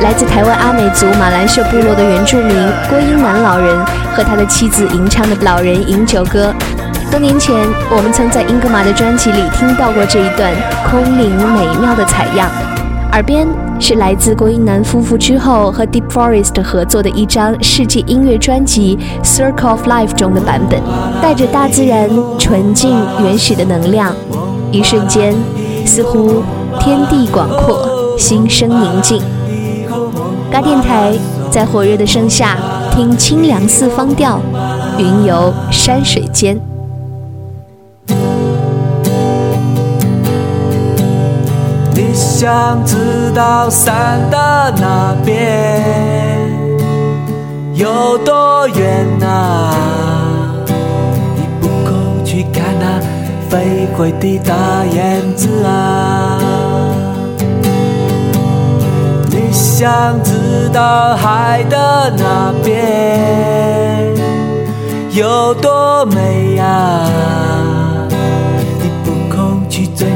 来自台湾阿美族马兰社部落的原住民郭英南老人和他的妻子吟唱的老人饮酒歌。多年前，我们曾在英格玛的专辑里听到过这一段空灵美妙的采样。耳边是来自郭英南夫妇之后和 Deep Forest 合作的一张世界音乐专辑《Circle of Life》中的版本，带着大自然纯净原始的能量，一瞬间似乎天地广阔，心生宁静。嘎电台在火热的盛夏，听清凉四方调，云游山水间。你想知道山的那边有多远啊？你不够去看那飞回的大燕子啊！想知道海的那边有多美呀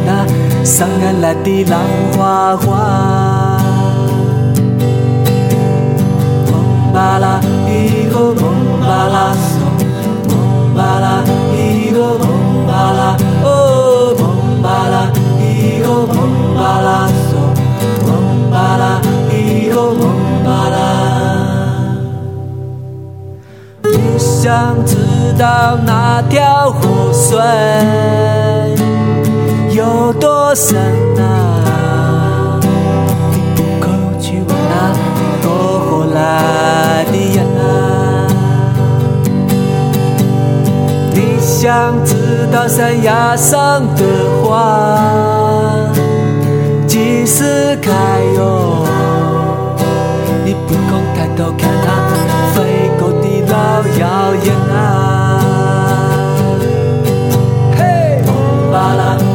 啊？上岸来的浪花花，巴拉伊个蒙巴拉想知道那条河水？有多深啊？你不够去问那渡过来的人啊！你想知道山崖上的花几时开哟？你不够抬头看那耀眼啊！嘿，巴拉。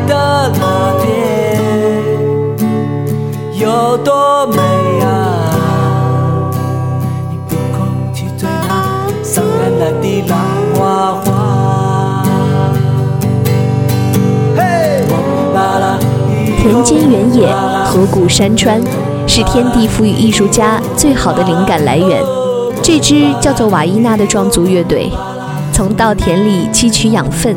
的老遥远啊！河谷山川是天地赋予艺术家最好的灵感来源。这支叫做瓦伊娜的壮族乐队，从稻田里汲取养分，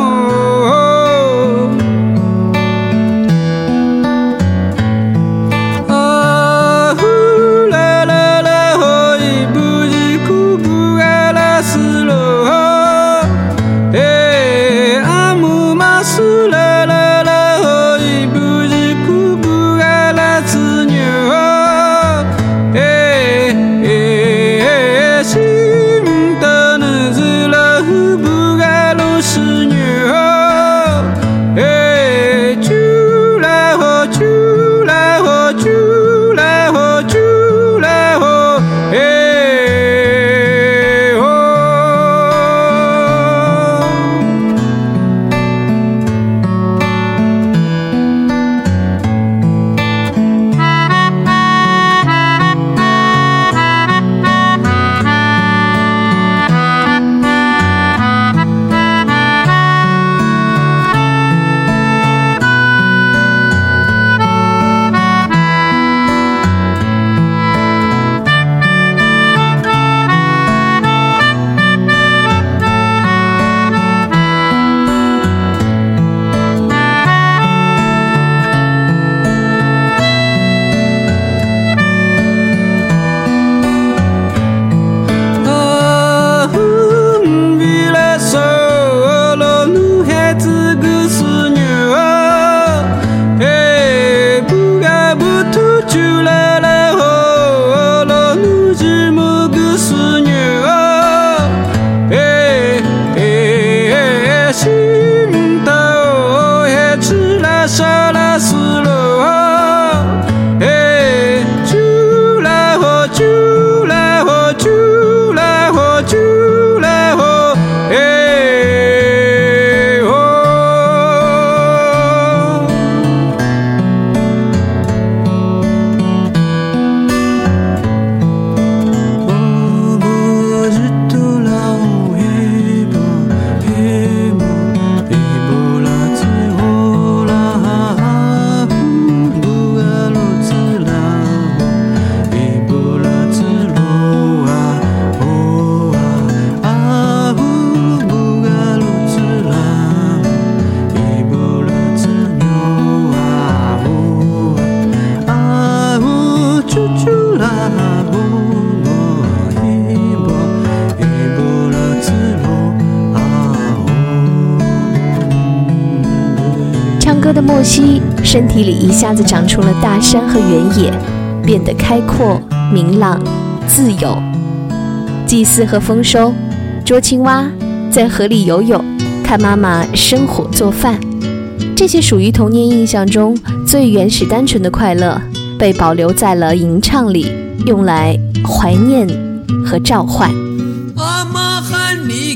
莫西，身体里一下子长出了大山和原野，变得开阔、明朗、自由。祭祀和丰收，捉青蛙，在河里游泳，看妈妈生火做饭，这些属于童年印象中最原始、单纯的快乐，被保留在了吟唱里，用来怀念和召唤。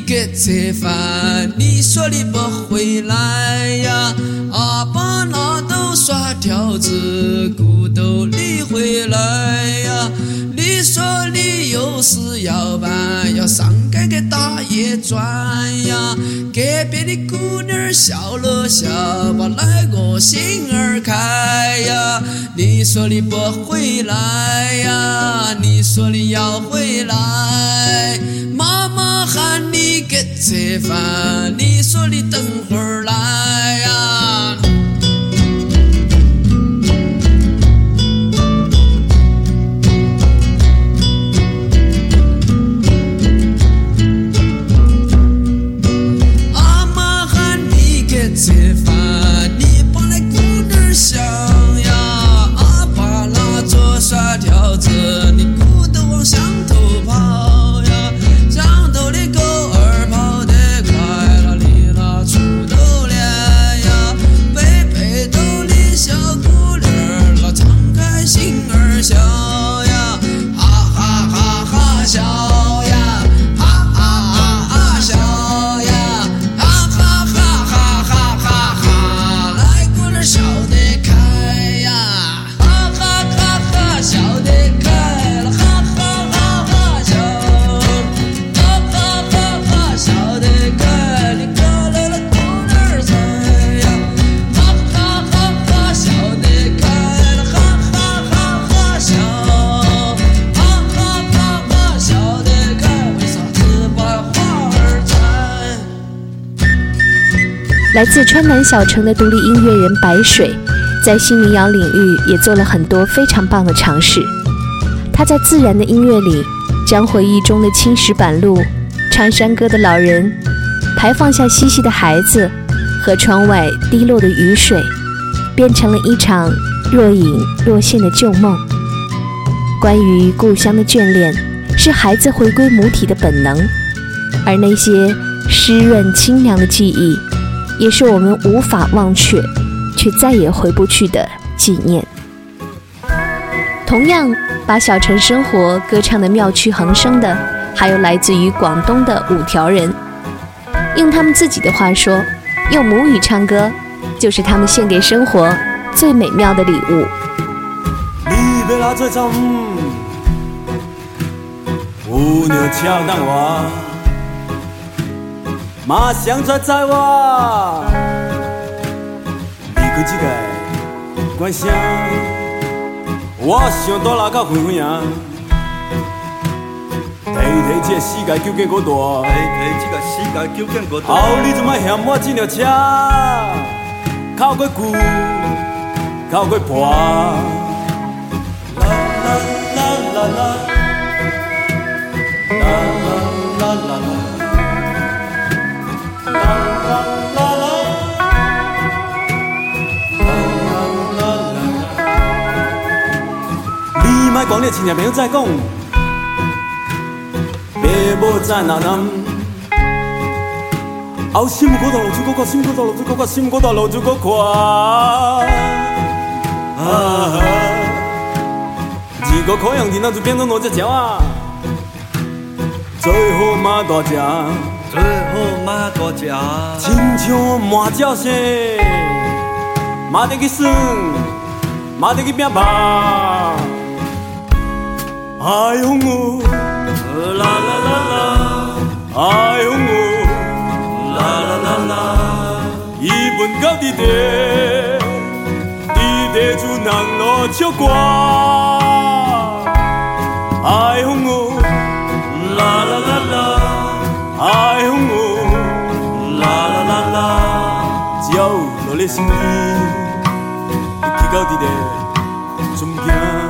妈妈喊你给吃饭，你说你不回来呀？阿爸拿刀耍条子，骨头你回来呀？你说你有事要办，要上街给大爷转呀？隔壁的姑娘笑了笑，把那个心儿开呀？你说你不回来呀？你说你要回来？妈妈喊你给吃饭，你说你等会儿来呀？小城的独立音乐人白水，在新民谣领域也做了很多非常棒的尝试。他在自然的音乐里，将回忆中的青石板路、唱山歌的老人、排放下嬉戏的孩子和窗外滴落的雨水，变成了一场若隐若现的旧梦。关于故乡的眷恋，是孩子回归母体的本能，而那些湿润清凉的记忆。也是我们无法忘却，却再也回不去的纪念。同样把小城生活歌唱得妙趣横生的，还有来自于广东的五条人。用他们自己的话说，用母语唱歌，就是他们献给生活最美妙的礼物。你要哪做走？有鸟敲等我，马上出载我。离开这个关城，我想大拉到远远啊。提提这个世界究竟多这个世界究竟多大？后你怎么嫌我这辆车靠过旧，靠过破？啦啦啦啦啦，啦啦啦啦啦，啦啦啦啦，啦啦啦啦。你莫讲，你亲戚朋友再讲，爸母在哪南？后心骨头露出个心骨头露出个心骨头露出个快。啊！一个可样的那就变成哪只鸟啊？最好马大只，最好马大只，亲像马叫声，马得去耍，马得去拼吧。哎呦我，啦啦啦啦，哎呦我，啦啦啦啦，伊问到地地，地地就人路唱歌。哎呦我，啦啦啦啦，哎呦我，啦啦啦啦，只要落你心里，你去到地地，准惊。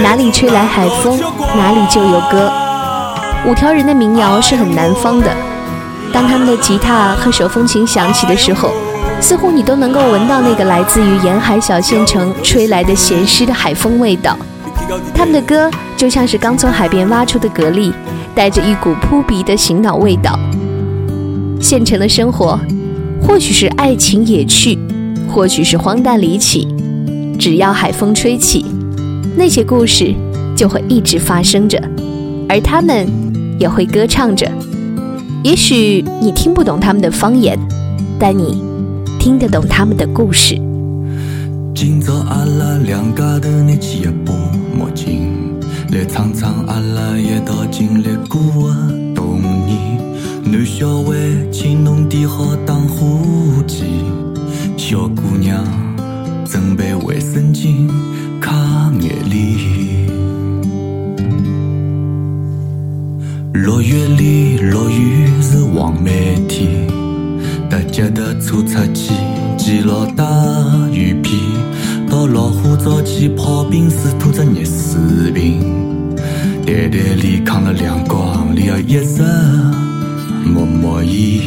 哪里吹来海风，哪里就有歌。五条人的民谣是很南方的，当他们的吉他和手风琴响起的时候，似乎你都能够闻到那个来自于沿海小县城吹来的咸湿的海风味道。他们的歌就像是刚从海边挖出的蛤蜊，带着一股扑鼻的醒脑味道。县城的生活，或许是爱情野趣，或许是荒诞离奇，只要海风吹起，那些故事就会一直发生着，而他们也会歌唱着。也许你听不懂他们的方言，但你听得懂他们的故事。今早阿拉两家头拿起一把墨镜，来唱唱阿拉一道经历过的童年。男小孩，请侬点好打火机，小姑娘准备卫生巾、擦眼泪。六月里落雨是黄梅天，搭脚踏车出去，记牢大雨披，到老虎灶去泡冰水，拖着热水瓶，袋袋里扛了两光里要一直默默烟。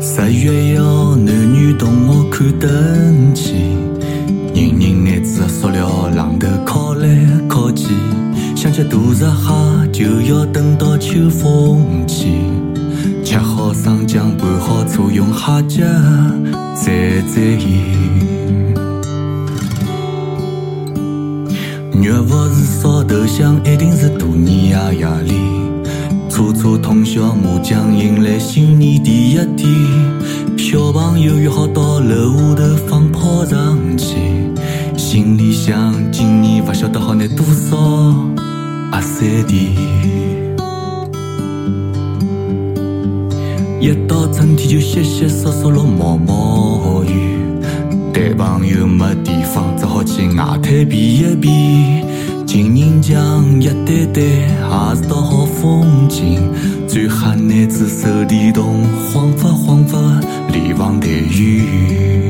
十月一号，男女同学看灯去，人人拿着塑料榔头敲来敲去，想吃大闸蟹就要等到秋风起，吃好生姜拌好醋，用虾脚蘸蘸盐。肉不是烧头香，一定是大年夜夜里。初初通宵麻将，迎来新年第一天。小朋友约好到楼下头放炮仗去，心里想今年不晓得好拿多少压岁钱。一到春天就淅淅簌簌落去外滩避一避。情人墙一堆堆，也是道好风景。最吓男子手电筒，晃发晃发，连房带雨。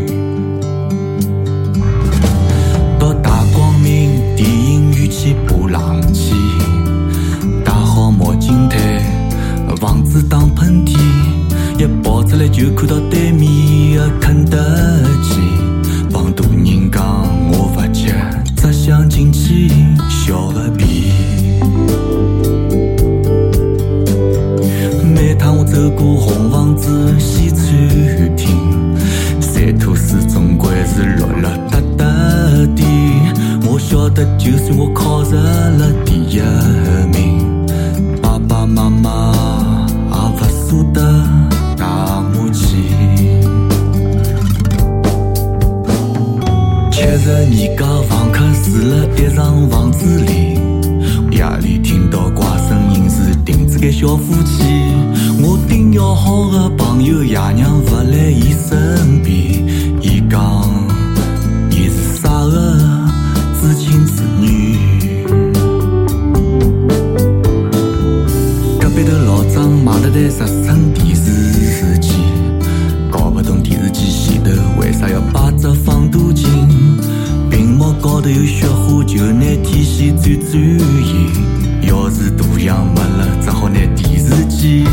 要好的朋友爷娘不来伊身边，伊讲伊是啥个知青子女。隔壁头老张买了台十寸电视机，搞不懂电视机前头为啥要摆只放大镜。屏幕高头有雪花，就拿天线转转移。要是图像没了，只好拿电视机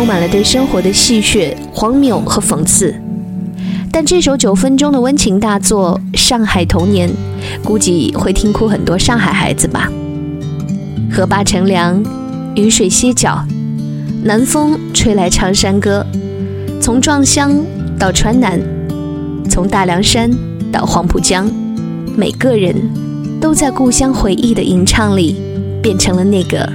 充满了对生活的戏谑荒谬和讽刺。但这首九分钟的温情大作上海童年估计会听哭很多上海孩子吧。河坝乘凉雨水歇脚南风吹来唱山歌。从壮乡到川南从大凉山到黄浦江每个人都在故乡回忆的吟唱里变成了那个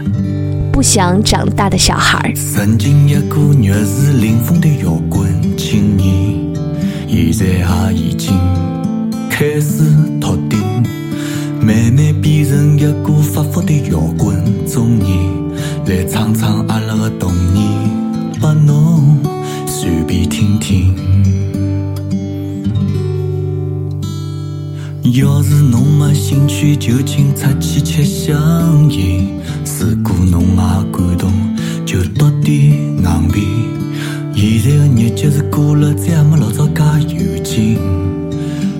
不想长大的小孩。曾经一个玉树临风的摇滚青年，现在也已经开始秃顶，慢慢变成一个发福的摇滚中年。来唱唱阿拉的童年，把侬随便听听。要是侬没兴趣，就请出去吃香烟。如果侬也感动，就笃点硬币。现在的日子是过了，再也没老早介有劲。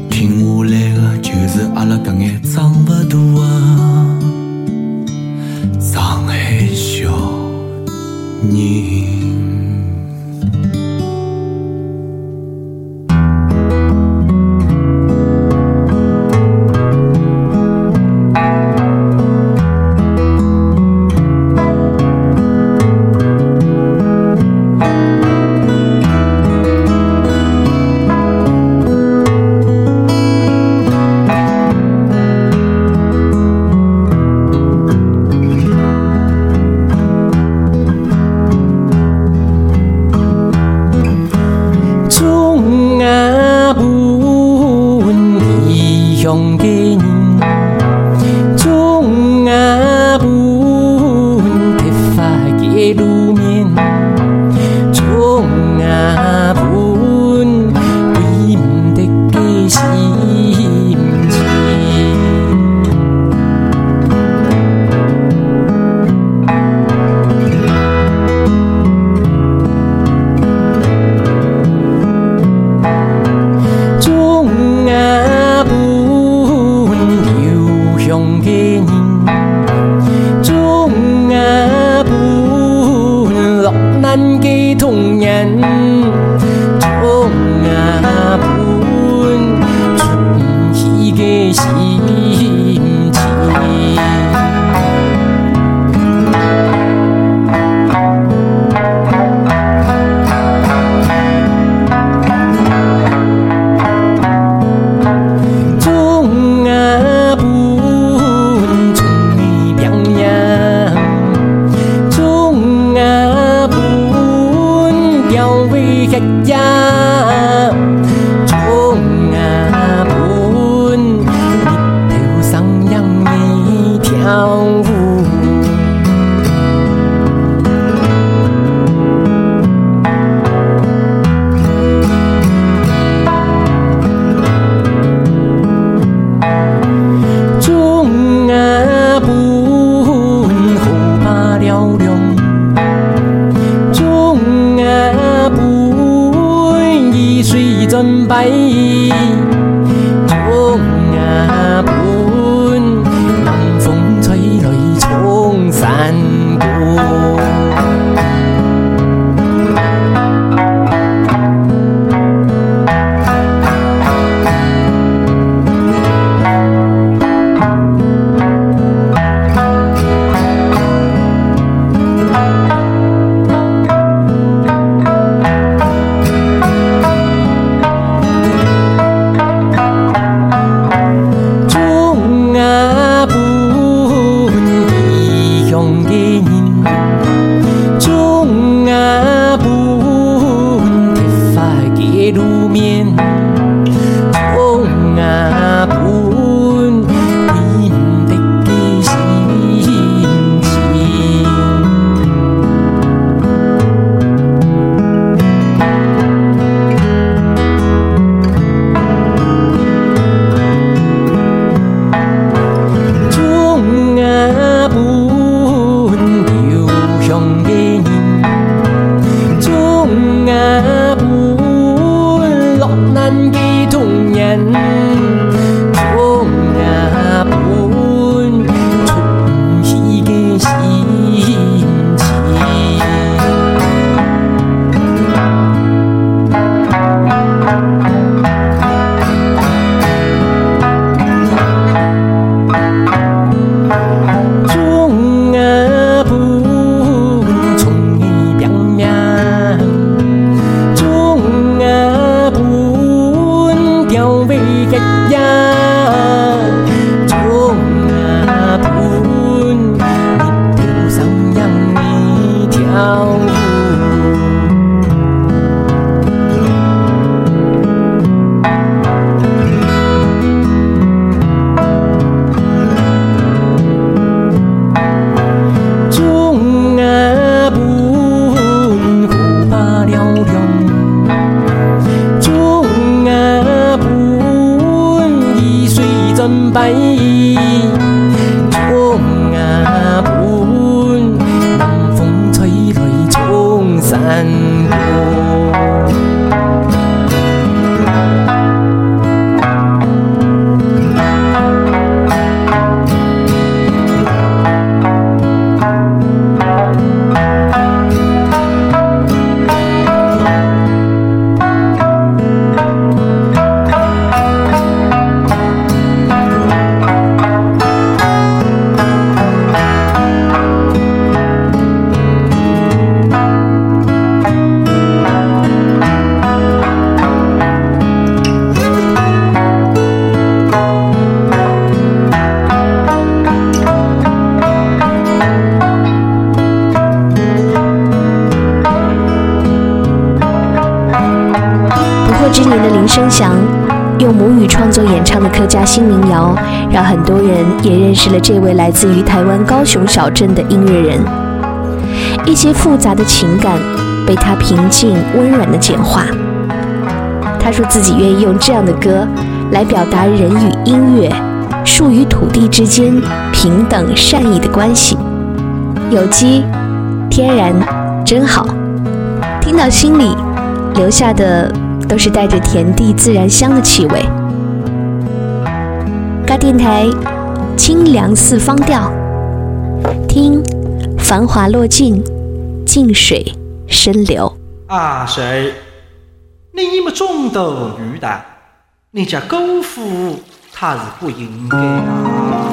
停下来的就是阿拉搿眼长勿大的上海小人。了这位来自于台湾高雄小镇的音乐人。一些复杂的情感被他平静温软的简化。他说自己愿意用这样的歌来表达人与音乐、树与土地之间平等善意的关系。有机、天然，真好，听到心里留下的都是带着田地自然香的气味。嘎电台，清凉四方调，听繁华落尽，静水深流。啊，谁？你们种的鱼的，你家姑父他是不应该啊。